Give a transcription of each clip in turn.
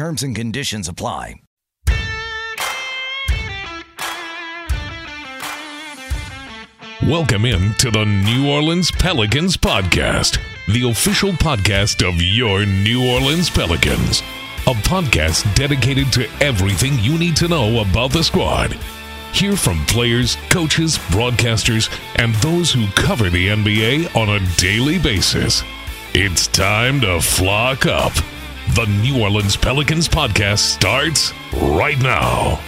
Terms and conditions apply. Welcome in to the New Orleans Pelicans podcast, the official podcast of your New Orleans Pelicans. A podcast dedicated to everything you need to know about the squad. Hear from players, coaches, broadcasters, and those who cover the NBA on a daily basis. It's time to flock up. The New Orleans Pelicans podcast starts right now.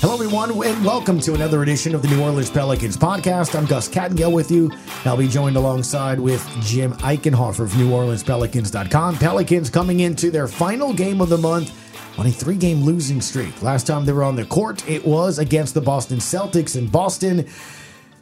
Hello, everyone, and welcome to another edition of the New Orleans Pelicans podcast. I'm Gus Kattengell with you. I'll be joined alongside with Jim Eichenhofer of NewOrleansPelicans.com. Pelicans coming into their final game of the month on a three game losing streak. Last time they were on the court, it was against the Boston Celtics in Boston.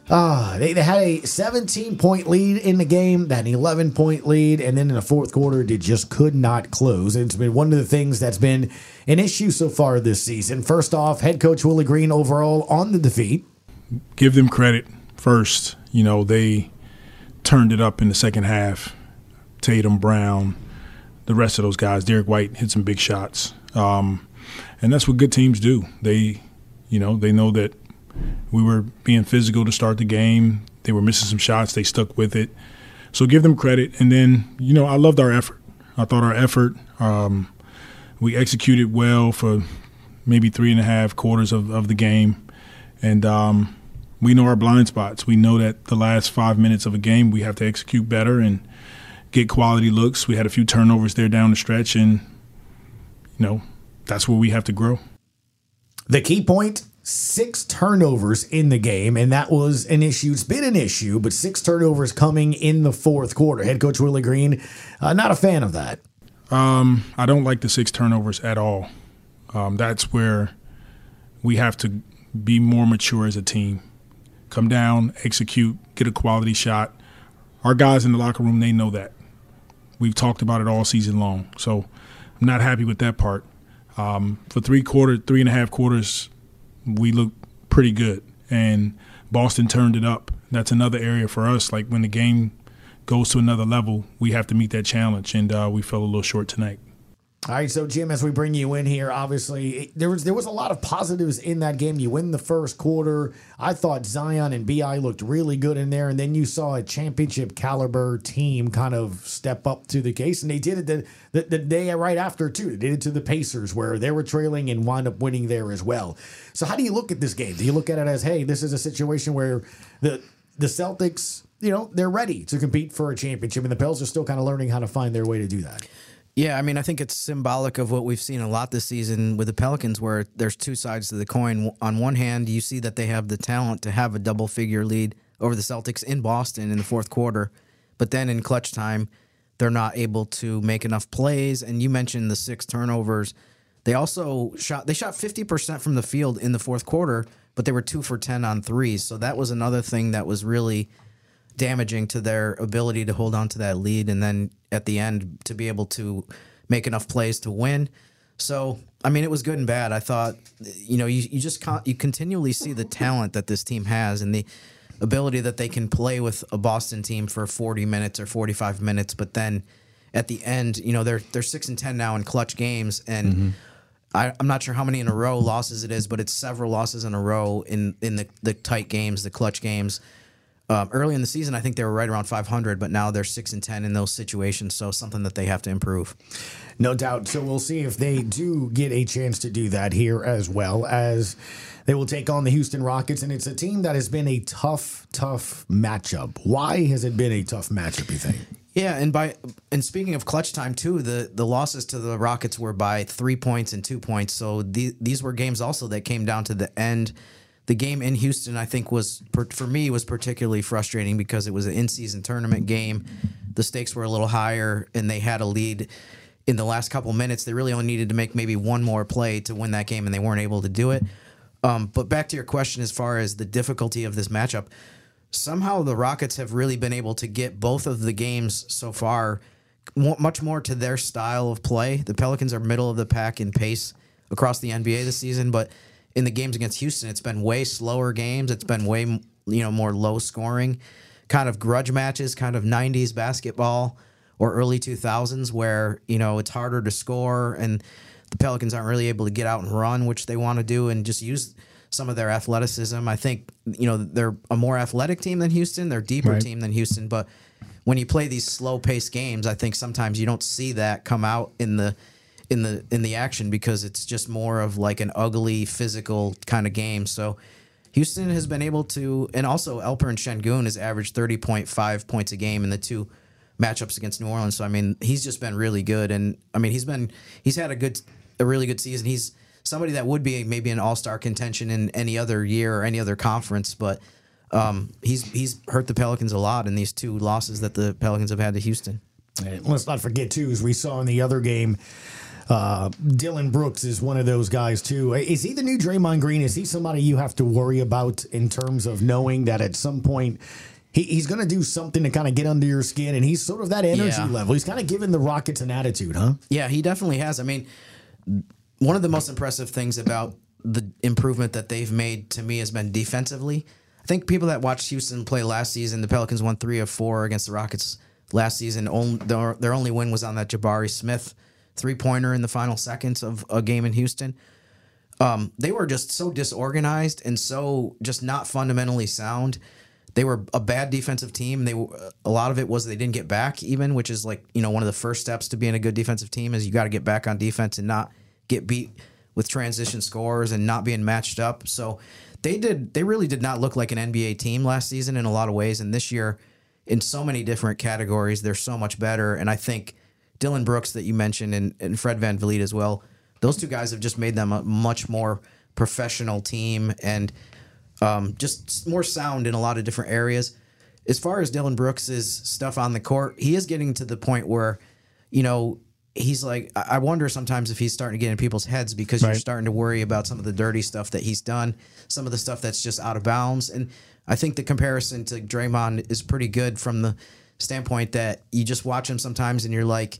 Ah, they, they had a 17 point lead in the game, then an 11 point lead, and then in the fourth quarter, they just could not close. And it's been one of the things that's been an issue so far this season. First off, head coach Willie Green overall on the defeat. give them credit first. You know, they turned it up in the second half. Tatum, Brown, the rest of those guys. Derek White hit some big shots. Um, and that's what good teams do. They, you know, they know that we were being physical to start the game. They were missing some shots. They stuck with it. So give them credit. And then, you know, I loved our effort. I thought our effort, um, we executed well for maybe three and a half quarters of, of the game. And um, we know our blind spots. We know that the last five minutes of a game, we have to execute better and get quality looks. We had a few turnovers there down the stretch, and, you know, that's where we have to grow. The key point six turnovers in the game, and that was an issue. It's been an issue, but six turnovers coming in the fourth quarter. Head coach Willie Green, uh, not a fan of that. Um, I don't like the six turnovers at all. Um, that's where we have to be more mature as a team. Come down, execute, get a quality shot. Our guys in the locker room, they know that. We've talked about it all season long. So I'm not happy with that part. Um, for three quarter, three and a half quarters, we look pretty good. And Boston turned it up. That's another area for us. Like when the game goes to another level, we have to meet that challenge. And uh, we fell a little short tonight. All right, so Jim, as we bring you in here, obviously there was there was a lot of positives in that game. You win the first quarter. I thought Zion and Bi looked really good in there, and then you saw a championship caliber team kind of step up to the case, and they did it the, the the day right after too. They did it to the Pacers, where they were trailing and wound up winning there as well. So how do you look at this game? Do you look at it as, hey, this is a situation where the the Celtics, you know, they're ready to compete for a championship, and the Pels are still kind of learning how to find their way to do that. Yeah, I mean, I think it's symbolic of what we've seen a lot this season with the Pelicans, where there's two sides to the coin. On one hand, you see that they have the talent to have a double figure lead over the Celtics in Boston in the fourth quarter, but then in clutch time, they're not able to make enough plays. And you mentioned the six turnovers. They also shot they shot 50% from the field in the fourth quarter, but they were 2 for 10 on threes. So that was another thing that was really damaging to their ability to hold on to that lead and then at the end to be able to make enough plays to win. So, I mean, it was good and bad. I thought, you know, you, you just con- you continually see the talent that this team has and the ability that they can play with a Boston team for 40 minutes or 45 minutes, but then at the end, you know, they're they're 6 and 10 now in clutch games and mm-hmm. I, I'm not sure how many in a row losses it is, but it's several losses in a row in in the, the tight games, the clutch games. Um, early in the season, I think they were right around 500, but now they're six and 10 in those situations. So something that they have to improve. No doubt. So we'll see if they do get a chance to do that here as well as they will take on the Houston Rockets. And it's a team that has been a tough, tough matchup. Why has it been a tough matchup, you think? Yeah, and by and speaking of clutch time too, the the losses to the Rockets were by three points and two points. So the, these were games also that came down to the end. The game in Houston, I think, was for me was particularly frustrating because it was an in season tournament game. The stakes were a little higher, and they had a lead in the last couple minutes. They really only needed to make maybe one more play to win that game, and they weren't able to do it. Um, but back to your question, as far as the difficulty of this matchup, somehow the Rockets have really been able to get both of the games so far much more to their style of play. The Pelicans are middle of the pack in pace across the NBA this season, but in the games against Houston, it's been way slower games. It's been way you know more low scoring, kind of grudge matches, kind of '90s basketball or early 2000s where you know it's harder to score and the Pelicans aren't really able to get out and run, which they want to do, and just use some of their athleticism. I think you know they're a more athletic team than Houston. They're a deeper right. team than Houston, but when you play these slow paced games, I think sometimes you don't see that come out in the in the in the action because it's just more of like an ugly physical kind of game. So Houston has been able to, and also Alperen Sengun has averaged thirty point five points a game in the two matchups against New Orleans. So I mean, he's just been really good, and I mean, he's been he's had a good a really good season. He's somebody that would be maybe an All Star contention in any other year or any other conference, but. Um, he's he's hurt the Pelicans a lot in these two losses that the Pelicans have had to Houston. And let's not forget too, as we saw in the other game, uh, Dillon Brooks is one of those guys too. Is he the new Draymond Green? Is he somebody you have to worry about in terms of knowing that at some point he, he's going to do something to kind of get under your skin, and he's sort of that energy yeah. level. He's kind of giving the Rockets an attitude, huh? Yeah, he definitely has. I mean, one of the most impressive things about the improvement that they've made to me has been defensively. I think people that watched Houston play last season, the Pelicans won three of four against the Rockets last season. Only, their only win was on that Jabari Smith three pointer in the final seconds of a game in Houston. Um, they were just so disorganized and so just not fundamentally sound. They were a bad defensive team. They a lot of it was they didn't get back even, which is like you know one of the first steps to being a good defensive team is you got to get back on defense and not get beat with transition scores and not being matched up. So they did they really did not look like an NBA team last season in a lot of ways, and this year in so many different categories they're so much better. And I think Dillon Brooks that you mentioned and, and Fred VanVleet as well. Those two guys have just made them a much more professional team and um, just more sound in a lot of different areas. As far as Dillon Brooks's stuff on the court, he is getting to the point where, you know, he's like, I wonder sometimes if he's starting to get in people's heads because right. you're starting to worry about some of the dirty stuff that he's done, some of the stuff that's just out of bounds. And I think the comparison to Draymond is pretty good from the standpoint that you just watch him sometimes and you're like,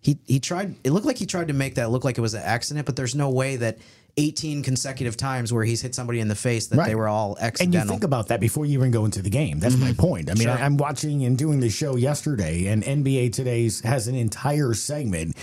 he he tried. It looked like he tried to make that look like it was an accident, but there's no way that 18 consecutive times where he's hit somebody in the face that right. they were all accidental. And you think about that before you even go into the game. That's mm-hmm. my point. I mean, sure. I, I'm watching and doing the show yesterday, and NBA Today's has an entire segment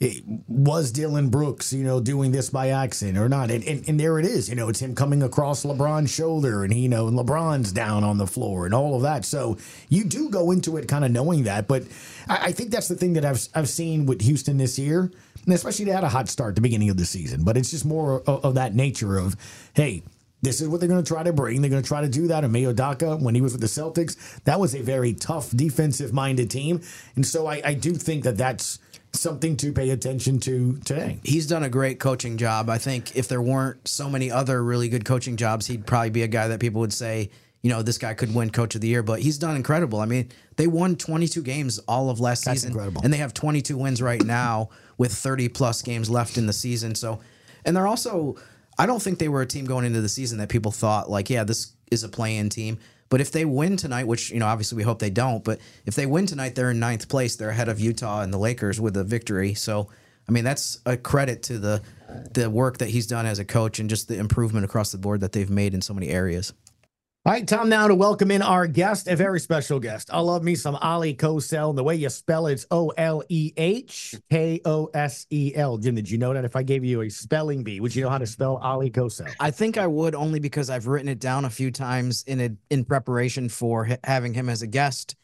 it, was Dillon Brooks, you know, doing this by accident or not? And, and, and there it is. You know, it's him coming across LeBron's shoulder and, he, you know, and LeBron's down on the floor and all of that. So you do go into it kind of knowing that. But I, I think that's the thing that I've, I've seen with Houston this year. And especially they had a hot start the beginning of the season. But it's just more of, of that nature of, hey, this is what they're going to try to bring. They're going to try to do that. And Ime Udoka, when he was with the Celtics, that was a very tough defensive minded team. And so I, I do think that that's something to pay attention to today. He's done a great coaching job. I think if there weren't so many other really good coaching jobs, he'd probably be a guy that people would say, you know, this guy could win coach of the year, but he's done incredible. I mean, they won 22 games all of last That's season incredible. and they have 22 wins right now with 30 plus games left in the season. So, and they're also I don't think they were a team going into the season that people thought like, yeah, this is a play-in team. But if they win tonight, which you know obviously we hope they don't, but if they win tonight, they're in ninth place. They're ahead of Utah and the Lakers with a victory. So I mean that's a credit to the the work that he's done as a coach and just the improvement across the board that they've made in so many areas. All right, time now to welcome in our guest, a very special guest. I love me some Oleh Kosel. The way you spell it's O L E H K O S E L. Jim, did you know that if I gave you a spelling bee, would you know how to spell Oleh Kosel? I think I would only because I've written it down a few times in a, in preparation for having him as a guest.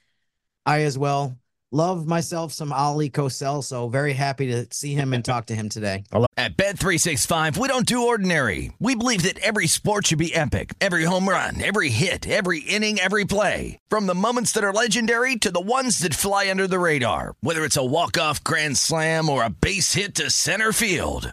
I as well love myself some Oleh Kosel, so very happy to see him and talk to him today. At Bet365, we don't do ordinary. We believe that every sport should be epic. Every home run, every hit, every inning, every play. From the moments that are legendary to the ones that fly under the radar. Whether it's a walk-off grand slam or a base hit to center field.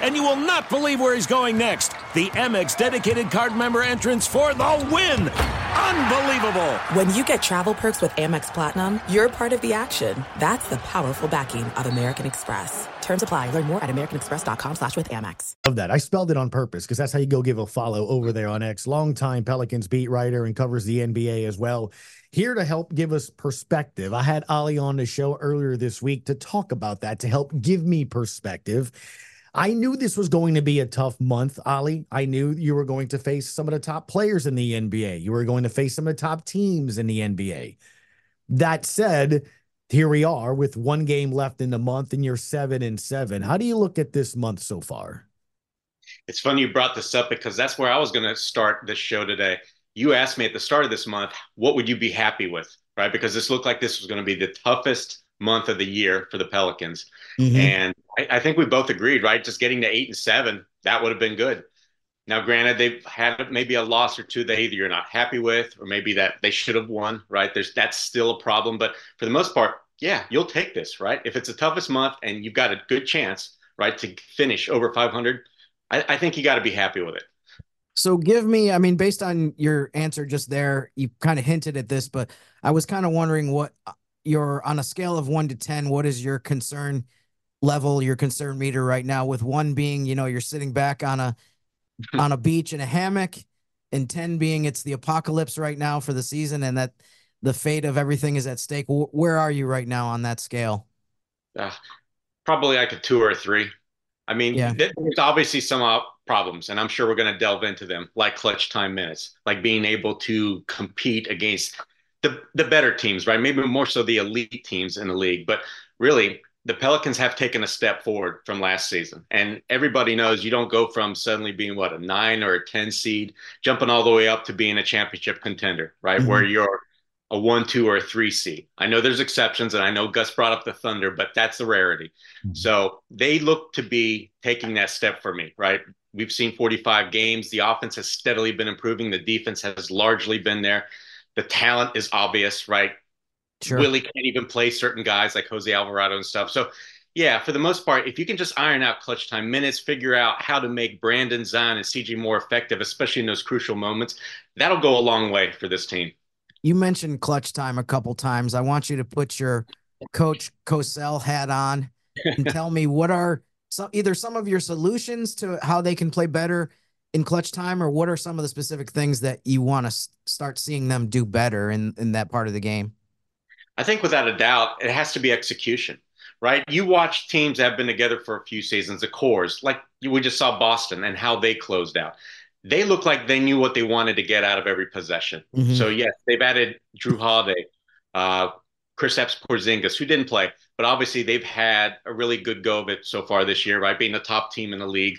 and you will not believe where he's going next. The Amex dedicated card member entrance for the win. Unbelievable. When you get travel perks with Amex Platinum, you're part of the action. That's the powerful backing of American Express. Terms apply. Learn more at americanexpress.com slash with Amex. Love that. I spelled it on purpose because that's how you go give a follow over there on X. Longtime Pelicans beat writer and covers the NBA as well. Here to help give us perspective. I had Ali on the show earlier this week to talk about that, to help give me perspective. I knew this was going to be a tough month, Ali. I knew you were going to face some of the top players in the NBA. You were going to face some of the top teams in the NBA. That said, here we are with one game left in the month, and you're seven and seven. How do you look at this month so far? It's funny you brought this up because that's where I was going to start this show today. You asked me at the start of this month, what would you be happy with, right? Because this looked like this was going to be the toughest month of the year for the Pelicans. Mm-hmm. And I, I, think we both agreed, right? Just getting to eight and seven, that would have been good. Now, granted, they've had maybe a loss or two that either you're not happy with, or maybe that they should have won, right? There's that's still a problem. But for the most part, yeah, you'll take this, right? If it's the toughest month and you've got a good chance, right, to finish over 500, I, I think you got to be happy with it. So give me, I mean, based on your answer just there, you kind of hinted at this, but I was kind of wondering what your on a scale of one to ten, what is your concern level, your concern meter right now? With one being, you know, you're sitting back on a on a beach in a hammock, and ten being it's the apocalypse right now for the season, and that the fate of everything is at stake. Where are you right now on that scale? Uh, probably like a two or a three. I mean, yeah. there's obviously some uh, problems, and I'm sure we're going to delve into them, like clutch time minutes, like being able to compete against the the better teams, right? Maybe more so the elite teams in the league. But really, the Pelicans have taken a step forward from last season. And everybody knows you don't go from suddenly being what a nine or a 10 seed, jumping all the way up to being a championship contender, right? Mm-hmm. Where you're a one, two, or a three seed. I know there's exceptions, and I know Gus brought up the Thunder, but that's the rarity. Mm-hmm. So they look to be taking that step for me, right? We've seen 45 games. The offense has steadily been improving. The defense has largely been there. The talent is obvious, right? Sure. Willie can't even play certain guys like Jose Alvarado and stuff. So, yeah, for the most part, if you can just iron out clutch time minutes, figure out how to make Brandon Zion and CJ more effective, especially in those crucial moments, that'll go a long way for this team. You mentioned clutch time a couple times. I want you to put your coach Kosel hat on and tell me what are some either some of your solutions to how they can play better in clutch time, or what are some of the specific things that you want to start seeing them do better in in that part of the game? I think without a doubt, it has to be execution, right? You watch teams that have been together for a few seasons, the cores, like we just saw Boston and how they closed out. They look like they knew what they wanted to get out of every possession. Mm-hmm. So yes, they've added Jrue Holiday, uh, Kristaps Porzingis, who didn't play, but obviously they've had a really good go of it so far this year, right? Being the top team in the league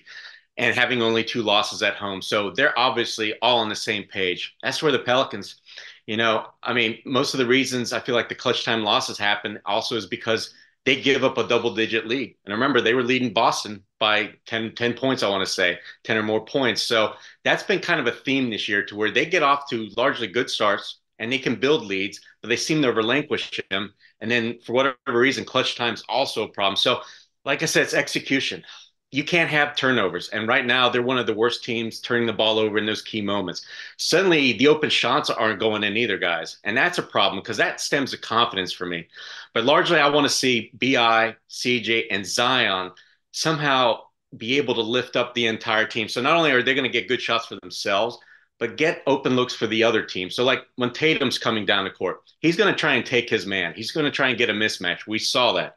and having only two losses at home. So they're obviously all on the same page. That's where the Pelicans, you know, I mean, most of the reasons I feel like the clutch time losses happen also is because they give up a double digit lead. And remember, they were leading Boston by 10, 10 points, I want to say, 10 or more points. So that's been kind of a theme this year to where they get off to largely good starts and they can build leads, but they seem to relinquish them. And then for whatever reason, clutch time is also a problem. So, like I said, it's execution you can't have turnovers. And right now, they're one of the worst teams turning the ball over in those key moments. Suddenly, the open shots aren't going in either, guys. And that's a problem because that stems to confidence for me. But largely, I want to see BI, CJ, and Zion somehow be able to lift up the entire team. So not only are they going to get good shots for themselves, but get open looks for the other team. So, like when Tatum's coming down the court, he's going to try and take his man. He's going to try and get a mismatch. We saw that.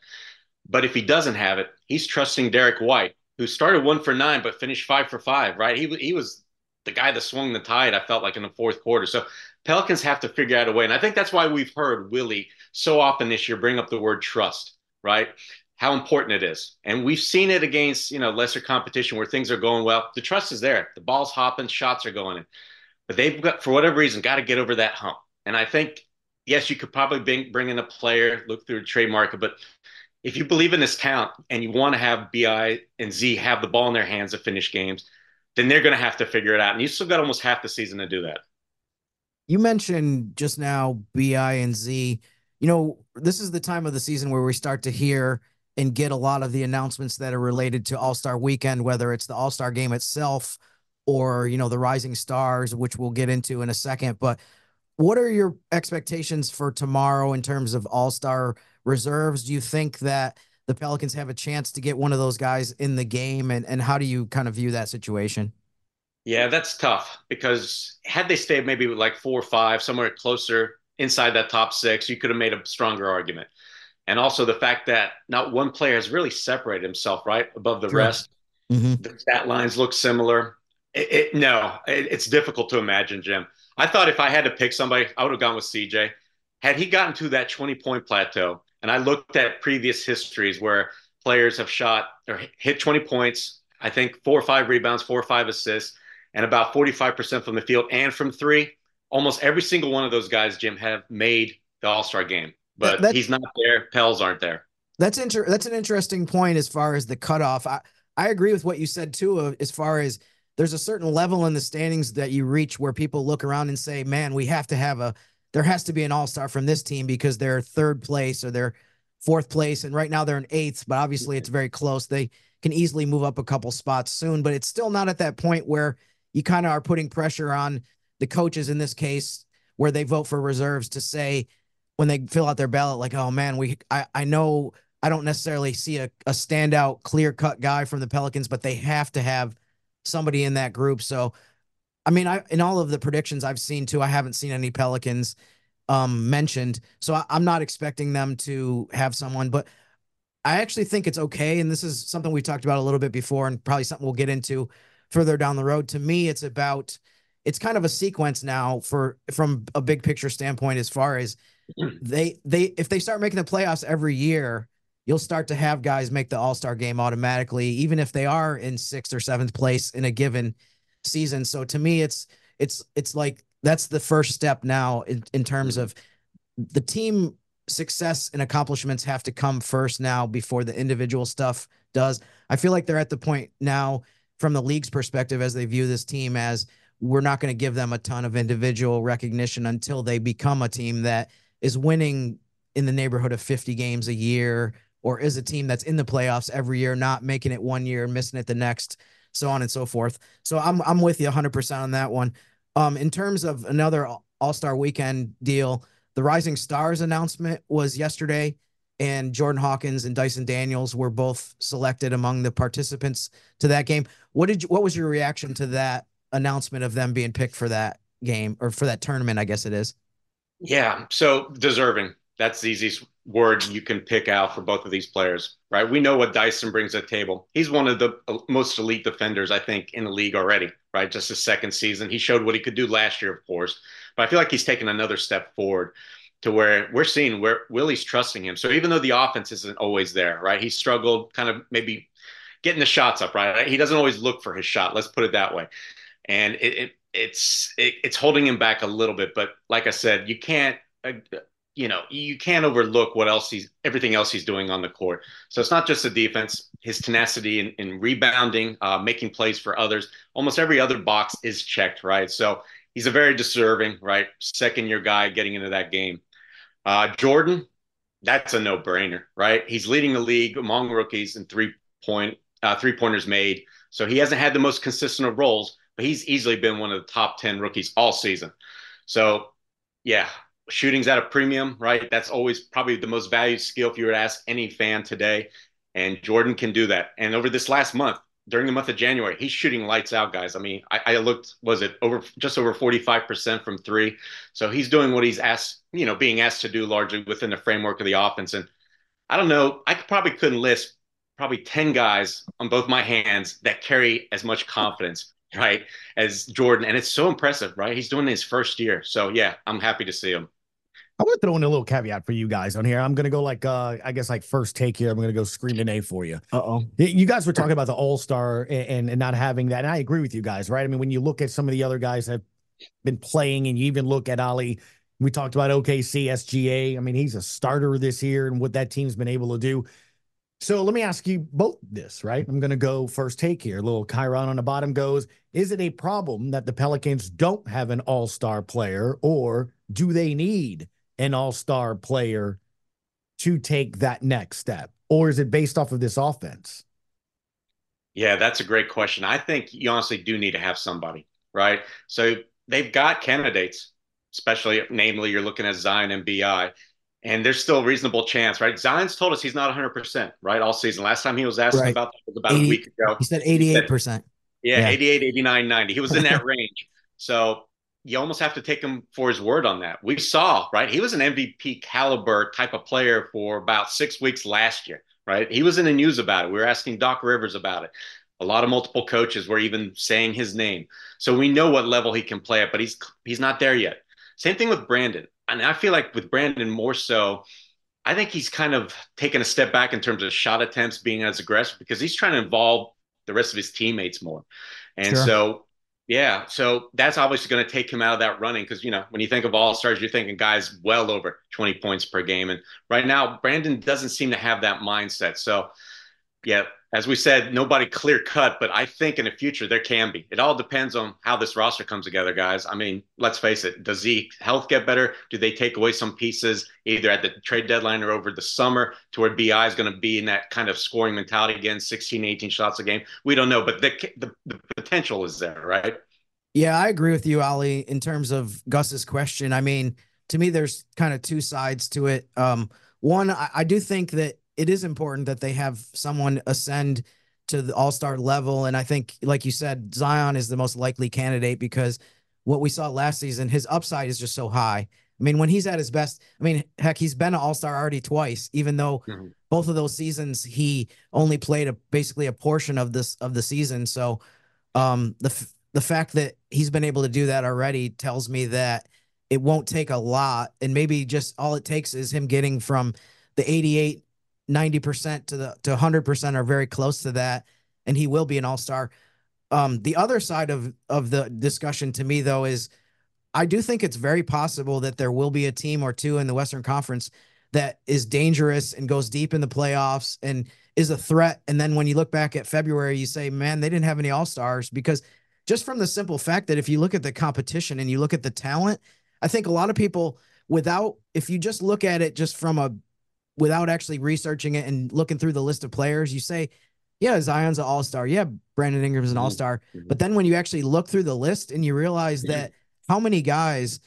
But if he doesn't have it, he's trusting Derek White, who started one for nine but finished five for five. Right? He he was the guy that swung the tide. I felt like in the fourth quarter. So Pelicans have to figure out a way, and I think that's why we've heard Willie so often this year bring up the word trust. Right? How important it is, and we've seen it against you know lesser competition where things are going well. The trust is there. The ball's hopping, shots are going in, but they've got for whatever reason got to get over that hump. And I think yes, you could probably bring, bring in a player, look through a trade market, but if you believe in this talent and you want to have Bi and Z have the ball in their hands to finish games, then they're going to have to figure it out. And you still got almost half the season to do that. You mentioned just now Bi and Z. You know, this is the time of the season where we start to hear and get a lot of the announcements that are related to All Star Weekend, whether it's the All Star game itself or you know the Rising Stars, which we'll get into in a second. But what are your expectations for tomorrow in terms of All Star reserves? Do you think that the Pelicans have a chance to get one of those guys in the game? And, and how do you kind of view that situation? Yeah, that's tough because had they stayed maybe with like four or five, somewhere closer inside that top six, you could have made a stronger argument. And also the fact that not one player has really separated himself right above the rest. Mm-hmm. The stat lines look similar. It, it, no, it, it's difficult to imagine, Jim. I thought if I had to pick somebody, I would have gone with CJ. Had he gotten to that 20 point plateau, and I looked at previous histories where players have shot or hit 20 points, I think four or five rebounds, four or five assists, and about 45% from the field and from three. Almost every single one of those guys, Jim, have made the All Star game, but that, he's not there. Pels aren't there. That's inter- That's an interesting point as far as the cutoff. I I agree with what you said too, uh, as far as there's a certain level in the standings that you reach where people look around and say, "Man, we have to have a there has to be an all-star from this team because they're third place or they're fourth place and right now they're in eighth, but obviously it's very close. They can easily move up a couple spots soon, but it's still not at that point where you kind of are putting pressure on the coaches in this case where they vote for reserves to say when they fill out their ballot like, "Oh man, we I I know I don't necessarily see a, a standout clear cut guy from the Pelicans, but they have to have somebody in that group. So, I mean, I in all of the predictions I've seen too, I haven't seen any Pelicans um, mentioned. So I, I'm not expecting them to have someone, but I actually think it's okay. And this is something we talked about a little bit before, and probably something we'll get into further down the road. To me, it's about it's kind of a sequence now for from a big picture standpoint as far as they they if they start making the playoffs every year you'll start to have guys make the All Star game automatically, even if they are in sixth or seventh place in a given season. So to me, it's it's it's like that's the first step now in, in terms mm-hmm. of the team success and accomplishments have to come first now before the individual stuff does. I feel like they're at the point now from the league's perspective as they view this team as we're not going to give them a ton of individual recognition until they become a team that is winning in the neighborhood of 50 games a year or is a team that's in the playoffs every year, not making it one year, missing it the next, so on and so forth. So I'm I'm with you 100% on that one. Um, in terms of another All Star Weekend deal, the Rising Stars announcement was yesterday, and Jordan Hawkins and Dyson Daniels were both selected among the participants to that game. What did you, what was your reaction to that announcement of them being picked for that game or for that tournament? I guess it is. Yeah, so deserving. That's the easiest word you can pick out for both of these players, right? We know what Dyson brings to the table. He's one of the most elite defenders, I think, in the league already, right? Just his second season. He showed what he could do last year, of course, but I feel like he's taken another step forward to where we're seeing where Willie's trusting him. So even though the offense isn't always there, right? He struggled kind of maybe getting the shots up, right? He doesn't always look for his shot. Let's put it that way. And it, it it's it, it's holding him back a little bit. But like I said, you can't uh, you know, you can't overlook what else he's everything else he's doing on the court. So it's not just the defense, his tenacity in, in rebounding, uh, making plays for others. Almost every other box is checked, right? So he's a very deserving, right, second year guy getting into that game. Uh, Jordan, that's a no brainer, right? He's leading the league among rookies in three point uh, three pointers made. So he hasn't had the most consistent of roles, but he's easily been one of the top ten rookies all season. So yeah, shooting's at a premium, right? That's always probably the most valued skill if you were to ask any fan today. And Jordan can do that. And over this last month, during the month of January, he's shooting lights out, guys. I mean, I, I looked, was it over just over 45% from three? So he's doing what he's asked, you know, being asked to do largely within the framework of the offense. And I don't know. I probably couldn't list probably 10 guys on both my hands that carry as much confidence, right, as Jordan. And it's so impressive, right? He's doing his first year. So, yeah, I'm happy to see him. I want to throw in a little caveat for you guys on here. I'm going to go like, uh, I guess like first take here. I'm going to go screaming A for you. Uh oh. You guys were talking about the All Star and, and not having that, and I agree with you guys, right? I mean, when you look at some of the other guys that have been playing, and you even look at Ali, we talked about OKC, SGA. I mean, he's a starter this year, and what that team's been able to do. So let me ask you both this, right? I'm going to go first take here. A little Chiron on the bottom goes Is it a problem that the Pelicans don't have an all star player, or do they need an all star player to take that next step? Or is it based off of this offense? Yeah, that's a great question. I think you honestly do need to have somebody, right? So they've got candidates, especially, namely, you're looking at Zion and BI, and there's still a reasonable chance, right? Zion's told us he's not 100%, right, all season. Last time he was asked right. about that was about 80, a week ago. He said 88%. He said, yeah, yeah, 88, 89, 90. He was in that range. So you almost have to take him for his word on that. We saw, right? He was an MVP caliber type of player for about six weeks last year, right? He was in the news about it. We were asking Doc Rivers about it. A lot of multiple coaches were even saying his name. So we know what level he can play at, but he's he's not there yet. Same thing with Brandon. And I feel like with Brandon more so, I think he's kind of taken a step back in terms of shot attempts being as aggressive because he's trying to involve the rest of his teammates more. And sure. so yeah, so that's obviously going to take him out of that running because you know when you think of all stars, you're thinking guys well over 20 points per game, and right now Brandon doesn't seem to have that mindset. So, yeah, as we said, nobody clear cut, but I think in the future there can be. It all depends on how this roster comes together, guys. I mean, let's face it. Does Zeke health get better? Do they take away some pieces either at the trade deadline or over the summer to where BI is going to be in that kind of scoring mentality again, 16, 18 shots a game? We don't know, but the, the, the potential is there, right? Yeah, I agree with you, Ali, in terms of Gus's question. I mean, to me, there's kind of two sides to it. Um, one, I, I do think that it is important that they have someone ascend to the all star level. And I think, like you said, Zion is the most likely candidate because what we saw last season, his upside is just so high. I mean, when he's at his best, I mean, heck, he's been an all star already twice, even though mm-hmm. both of those seasons he only played a basically a portion of this of the season. So, um, the the fact that he's been able to do that already tells me that it won't take a lot, and maybe just all it takes is him getting from the 88 90% to the to 100% are very close to that and he will be an all-star. Um, the other side of of the discussion to me though is I do think it's very possible that there will be a team or two in the Western Conference that is dangerous and goes deep in the playoffs and is a threat. And then when you look back at February, you say, man, they didn't have any all stars because just from the simple fact that if you look at the competition and you look at the talent, I think a lot of people, without, if you just look at it just from a without actually researching it and looking through the list of players, you say, yeah, Zion's an all star. Yeah, Brandon Ingram's an mm-hmm. all star. Mm-hmm. But then when you actually look through the list and you realize mm-hmm. that how many guys,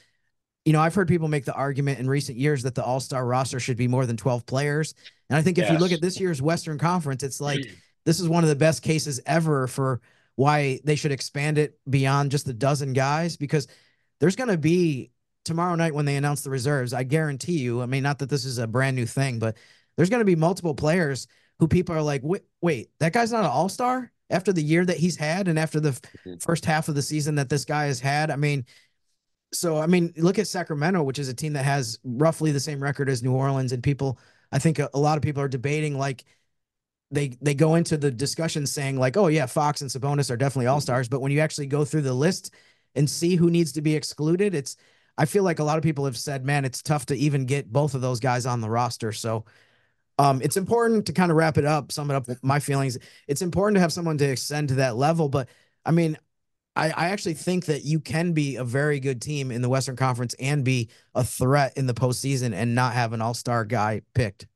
you know, I've heard people make the argument in recent years that the all star roster should be more than 12 players. And I think if yes. you look at this year's Western Conference, it's like this is one of the best cases ever for why they should expand it beyond just a dozen guys because there's going to be tomorrow night when they announce the reserves, I guarantee you, I mean, not that this is a brand new thing, but there's going to be multiple players who people are like, wait, wait that guy's not an all star after the year that he's had and after the mm-hmm. first half of the season that this guy has had. I mean, so, I mean, look at Sacramento, which is a team that has roughly the same record as New Orleans. And people, I think a, a lot of people are debating like, they they go into the discussion saying like, oh yeah, Fox and Sabonis are definitely all stars, but when you actually go through the list and see who needs to be excluded, it's I feel like a lot of people have said, man, it's tough to even get both of those guys on the roster. So um, it's important to kind of wrap it up, sum it up my feelings. It's important to have someone to extend to that level. But I mean, I, I actually think that you can be a very good team in the Western Conference and be a threat in the postseason and not have an all star guy picked.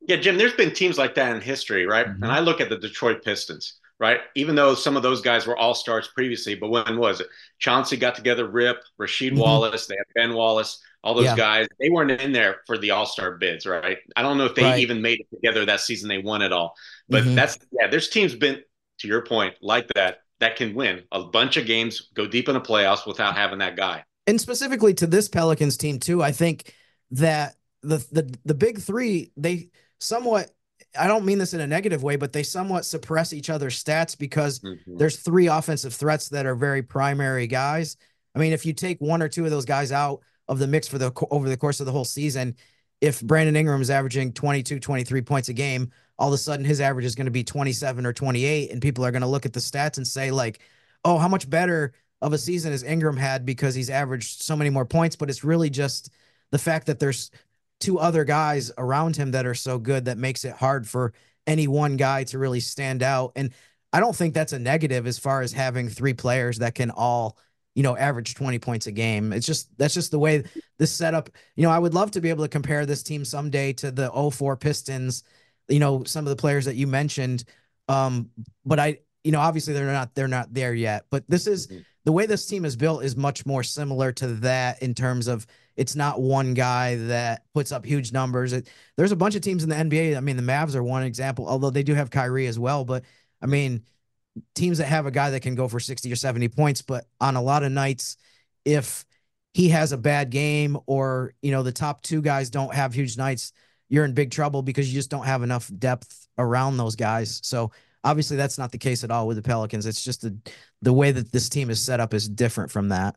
Yeah, Jim, there's been teams like that in history, right? Mm-hmm. And I look at the Detroit Pistons right? Even though some of those guys were all stars previously, but when was it? Chauncey got together, Rip, Rasheed mm-hmm. Wallace, they had Ben Wallace, all those yeah. guys. They weren't in there for the All Star bids, right? I don't know if they right. even made it together that season. They won it all, but mm-hmm. that's yeah. There's teams been to your point like that that can win a bunch of games, go deep in the playoffs without having that guy. And specifically to this Pelicans team too, I think that the the the big three they somewhat. I don't mean this in a negative way, but they somewhat suppress each other's stats because mm-hmm. there's three offensive threats that are very primary guys. I mean, if you take one or two of those guys out of the mix for the over the course of the whole season, if Brandon Ingram is averaging 22, 23 points a game, all of a sudden his average is going to be 27 or 28 and people are going to look at the stats and say like, "Oh, how much better of a season has Ingram had because he's averaged so many more points?" But it's really just the fact that there's two other guys around him that are so good that makes it hard for any one guy to really stand out. And I don't think that's a negative as far as having three players that can all, you know, average 20 points a game. It's just that's just the way this setup, you know, I would love to be able to compare this team someday to the 04 Pistons, you know, some of the players that you mentioned. Um, but I, you know, obviously they're not they're not there yet. But this is mm-hmm. the way this team is built is much more similar to that in terms of it's not one guy that puts up huge numbers. It, there's a bunch of teams in the NBA. I mean, the Mavs are one example, although they do have Kyrie as well. But I mean, teams that have a guy that can go for 60 or 70 points, but on a lot of nights, if he has a bad game or, you know, the top two guys don't have huge nights, you're in big trouble because you just don't have enough depth around those guys. So obviously that's not the case at all with the Pelicans. It's just the the way that this team is set up is different from that.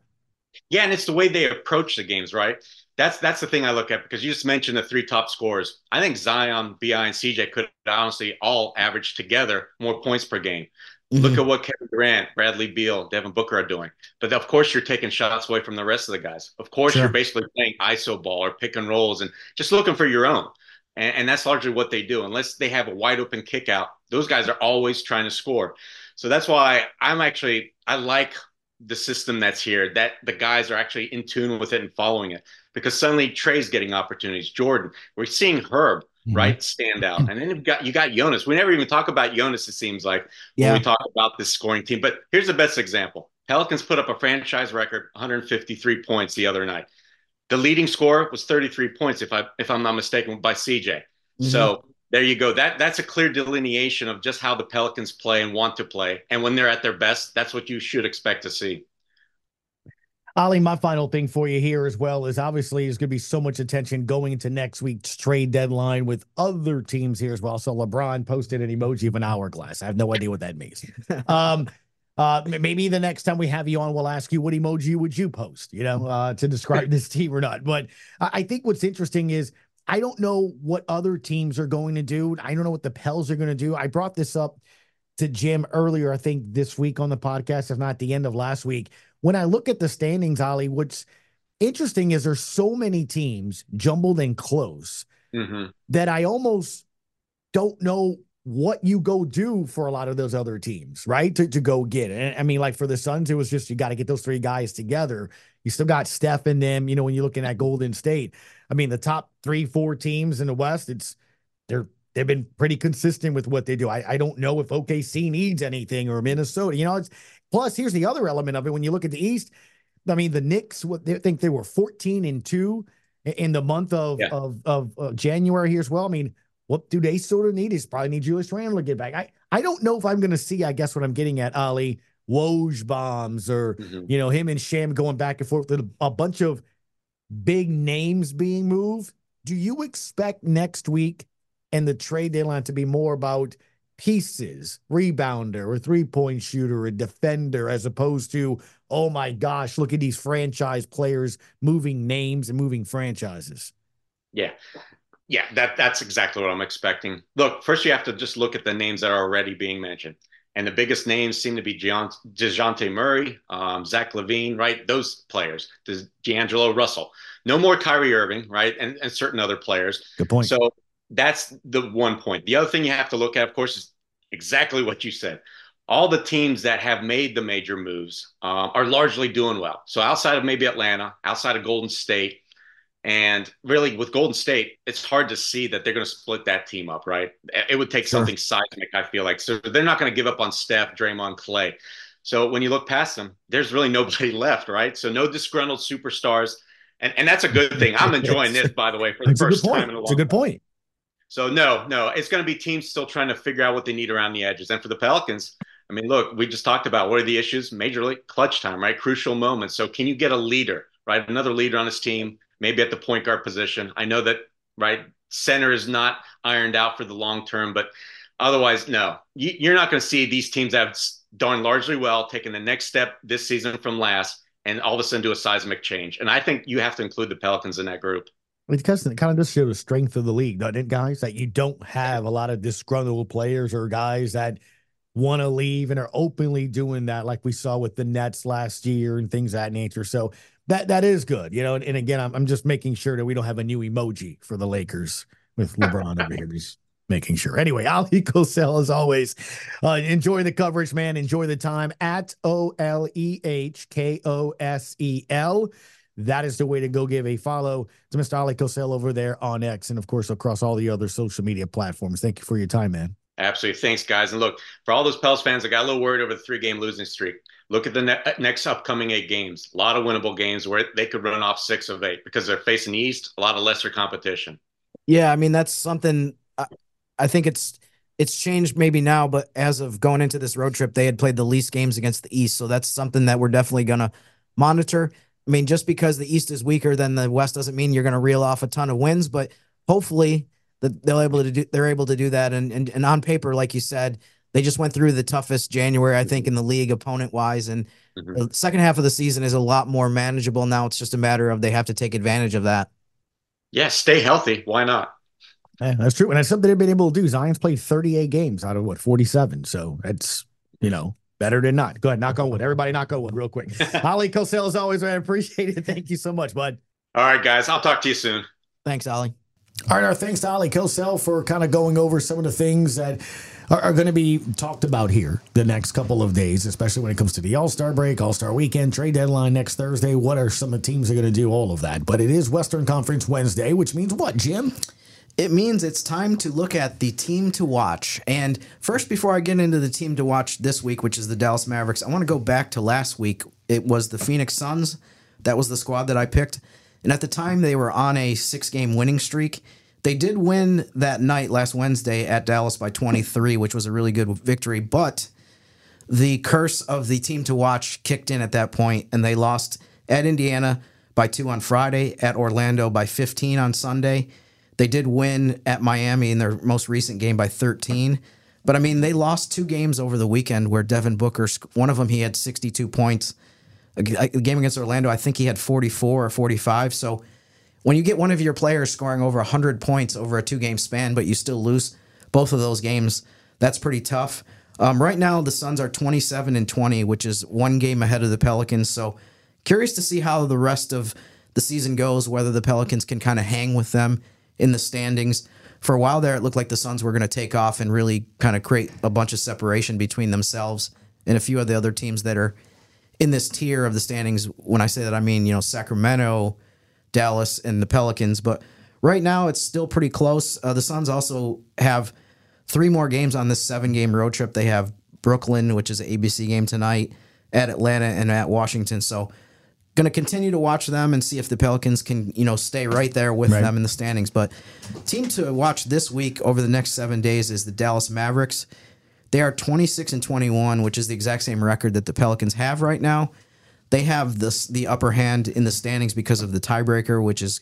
Yeah, and it's the way they approach the games, right? That's that's the thing I look at because you just mentioned the three top scorers. I think Zion, Bi, and CJ could honestly all average together more points per game. Mm-hmm. Look at what Kevin Durant, Bradley Beal, Devin Booker are doing. But of course, you're taking shots away from the rest of the guys. Of course, sure. you're basically playing ISO ball or pick and rolls and just looking for your own. And, and that's largely what they do. Unless they have a wide open kick out, those guys are always trying to score. So that's why I'm actually I like the system that's here that the guys are actually in tune with it and following it because suddenly Trey's getting opportunities. Jordan, we're seeing Herb mm-hmm. right stand out, and then you've got you got Jonas. We never even talk about Jonas. It seems like yeah. when we talk about this scoring team. But here's the best example: Pelicans put up a franchise record 153 points the other night. The leading score was 33 points, if I if I'm not mistaken, by CJ. Mm-hmm. So there you go. That that's a clear delineation of just how the Pelicans play and want to play. And when they're at their best, that's what you should expect to see. Ollie, my final thing for you here as well is obviously there's going to be so much attention going into next week's trade deadline with other teams here as well. So LeBron posted an emoji of an hourglass. I have no idea what that means. um, uh, maybe the next time we have you on, we'll ask you what emoji would you post, you know, uh, to describe this team or not. But I think what's interesting is I don't know what other teams are going to do. I don't know what the Pels are going to do. I brought this up to Jim earlier, I think this week on the podcast, if not the end of last week. When I look at the standings, Ollie, what's interesting is there's so many teams jumbled and close mm-hmm. that I almost don't know what you go do for a lot of those other teams, right? To, to go get it. I mean, like for the Suns, it was just you got to get those three guys together. You still got Steph in them, you know, when you're looking at Golden State. I mean, the top three, four teams in the West, it's they're they've been pretty consistent with what they do. I, I don't know if OKC needs anything or Minnesota. You know, it's plus here's the other element of it. When you look at the East, I mean, the Knicks, what they think they were 14 and two in the month of yeah. of, of, of January here as well. I mean, what do they sort of need? Is probably need Julius Randle to get back. I I don't know if I'm going to see. I guess what I'm getting at, Ali Woj bombs or mm-hmm. you know him and Shams going back and forth with a bunch of big names being moved. Do you expect next week and the trade deadline to be more about pieces, rebounder or three point shooter, a defender, as opposed to, oh my gosh, look at these franchise players moving names and moving franchises? Yeah. Yeah, that that's exactly what I'm expecting. Look, first you have to just look at the names that are already being mentioned. And the biggest names seem to be DeJounte Murray, um, Zach LaVine, right? Those players, D'Angelo Russell. No more Kyrie Irving, right? And, and certain other players. Good point. So that's the one point. The other thing you have to look at, of course, is exactly what you said. All the teams that have made the major moves um, are largely doing well. So outside of maybe Atlanta, outside of Golden State, and really, with Golden State, it's hard to see that they're going to split that team up, right? It would take sure. something seismic, I feel like. So they're not going to give up on Steph, Draymond, Clay. So when you look past them, there's really nobody left, right? So no disgruntled superstars. And, and that's a good thing. I'm enjoying this, by the way, for the first time in a long It's a good point. So no, no, it's going to be teams still trying to figure out what they need around the edges. And for the Pelicans, I mean, look, we just talked about what are the issues? Majorly clutch time, right? Crucial moments. So can you get a leader, right? Another leader on his team maybe at the point guard position. I know that right? Center is not ironed out for the long term, but otherwise, no, you, are not going to see these teams that have done largely well, taking the next step this season from last, and all of a sudden do a seismic change. And I think you have to include the Pelicans in that group. Because it kind of just shows the strength of the league, doesn't it, guys? That you don't have a lot of disgruntled players or guys that want to leave and are openly doing that, like we saw with the Nets last year and things that nature. So that that is good, you know. And, and again, I'm, I'm just making sure that we don't have a new emoji for the Lakers with LeBron over here. Just making sure. Anyway, Oleh Kosel, as always, uh, enjoy the coverage, man. Enjoy the time at O L E H K O S E L. That is the way to go give a follow to Mr. Oleh Kosel over there on X and, of course, across all the other social media platforms. Thank you for your time, man. Absolutely. Thanks, guys. And look, for all those Pels fans, I got a little worried over the three game losing streak. Look at the ne- uh, next upcoming eight games. A lot of winnable games where they could run off six of eight because they're facing the East, a lot of lesser competition. Yeah. I mean, that's something I, I think it's. It's changed maybe now, but as of going into this road trip, they had played the least games against the East. So that's something that we're definitely going to monitor. I mean, just because the East is weaker than the West doesn't mean you're going to reel off a ton of wins, but hopefully that they're able to do they're able to do that. And, and and on paper, like you said, they just went through the toughest January I think in the league opponent wise, and mm-hmm. the second half of the season is a lot more manageable now. It's just a matter of they have to take advantage of that. Yeah, stay healthy. Why not? Yeah, that's true. And that's something they've been able to do. Zion's played 38 games out of what 47. So that's you know better than not. Go ahead, knock on wood. Everybody knock on wood real quick. Oleh Kosel, as always, man. Appreciate it. Thank you so much, bud. All right, guys. I'll talk to you soon. Thanks, Oleh. All right, our thanks to Oleh Kosel for kind of going over some of the things that are, are going to be talked about here the next couple of days, especially when it comes to the All Star break, All Star weekend, trade deadline next Thursday. What are some of the teams that are going to do all of that? But it is Western Conference Wednesday, which means what, Jim? It means it's time to look at the team to watch. And first, before I get into the team to watch this week, which is the Dallas Mavericks, I want to go back to last week. It was the Phoenix Suns. That was the squad that I picked. And at the time, they were on a six game winning streak. They did win that night last Wednesday at Dallas by 23, which was a really good victory. But the curse of the team to watch kicked in at that point, and they lost at Indiana by two on Friday, at Orlando by 15 on Sunday they did win at Miami in their most recent game by 13. But I mean, they lost two games over the weekend where Devin Booker, one of them, he had 62 points. Game against Orlando, I think he had 44 or 45. So when you get one of your players scoring over 100 points over a two game span, but you still lose both of those games, that's pretty tough. Um, right now, the Suns are 27 and 20, which is one game ahead of the Pelicans. So curious to see how the rest of the season goes, whether the Pelicans can kind of hang with them in the standings. For a while there, it looked like the Suns were going to take off and really kind of create a bunch of separation between themselves and a few of the other teams that are in this tier of the standings. When I say that, I mean, you know, Sacramento, Dallas, and the Pelicans. But right now, it's still pretty close. Uh, the Suns also have three more games on this seven game road trip. They have Brooklyn, which is an ABC game tonight, at Atlanta, and at Washington. So, going to continue to watch them and see if the Pelicans can, you know, stay right there with right. them in the standings. But team to watch this week over the next seven days is the Dallas Mavericks. They are 26 and 21, which is the exact same record that the Pelicans have right now. They have this the upper hand in the standings because of the tiebreaker, which is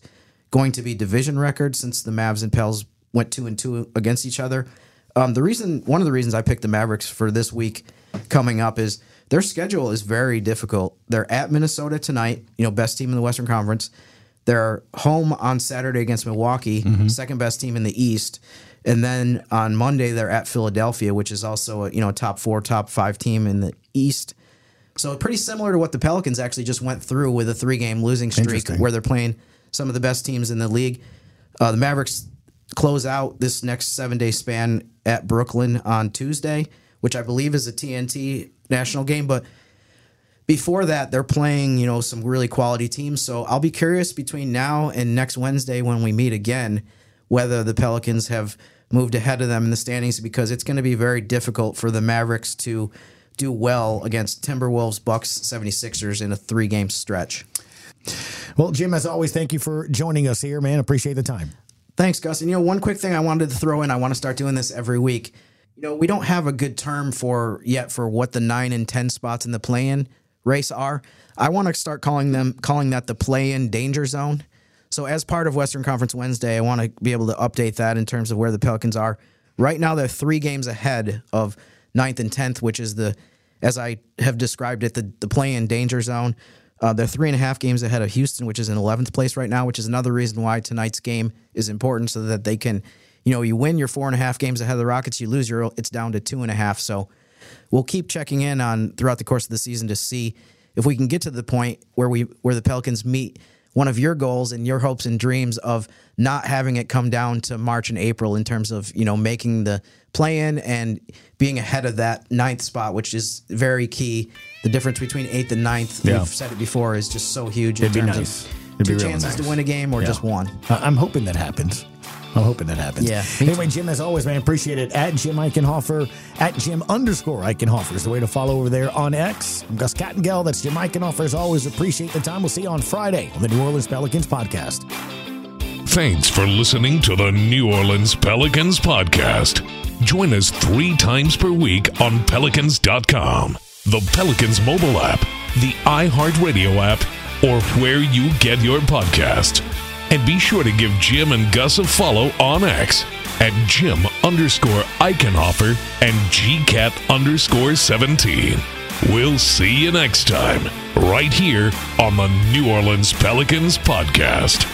going to be division record since the Mavs and Pels went two and two against each other. Um, the reason, one of the reasons I picked the Mavericks for this week coming up is their schedule is very difficult. They're at Minnesota tonight, you know, best team in the Western Conference. They're home on Saturday against Milwaukee, mm-hmm. second best team in the East. And then on Monday they're at Philadelphia, which is also a, you know, top 4, top 5 team in the East. So pretty similar to what the Pelicans actually just went through with a three-game losing streak where they're playing some of the best teams in the league. Uh, the Mavericks close out this next 7-day span at Brooklyn on Tuesday, which I believe is a TNT national game. But before that, they're playing, you know, some really quality teams. So I'll be curious between now and next Wednesday when we meet again whether the Pelicans have moved ahead of them in the standings because it's going to be very difficult for the Mavericks to do well against Timberwolves, Bucks, 76ers in a three game stretch. Well, Jim, as always, thank you for joining us here, man. Appreciate the time. Thanks, Gus. And you know, one quick thing I wanted to throw in, I want to start doing this every week you know, we don't have a good term for yet for what the nine and ten spots in the play-in race are. I want to start calling them calling that the play-in danger zone. So, as part of Western Conference Wednesday, I want to be able to update that in terms of where the Pelicans are. Right now, they're three games ahead of ninth and 10th, which is the, as I have described it, the, the play in danger zone. Uh, they're three and a half games ahead of Houston, which is in 11th place right now, which is another reason why tonight's game is important so that they can, you know, you win your four and a half games ahead of the Rockets, you lose your, it's down to two and a half. So we'll keep checking in on throughout the course of the season to see if we can get to the point where we, where the Pelicans meet one of your goals and your hopes and dreams of not having it come down to March and April in terms of, you know, making the play in and being ahead of that ninth spot, which is very key. The difference between eighth and ninth, Yeah. we've said it before, is just so huge It'd be in terms nice. of It'd two be chances nice. to win a game or Yeah. just one. I'm hoping that happens. I'm hoping that happens. Yeah. Anyway, Jim, as always, man, appreciate it. At Jim Eichenhofer, at Jim underscore Eichenhofer is the way to follow over there on X. I'm Gus Kattengell. That's Jim Eichenhofer. As always, appreciate the time. We'll see you on Friday on the New Orleans Pelicans podcast. Thanks for listening to the New Orleans Pelicans podcast. Join us three times per week on Pelicans.com, the Pelicans mobile app, the iHeartRadio app, or where you get your podcast. And be sure to give Jim and Gus a follow on X at Jim underscore Eichenhofer and GCAT underscore 17. We'll see you next time, right here on the New Orleans Pelicans podcast.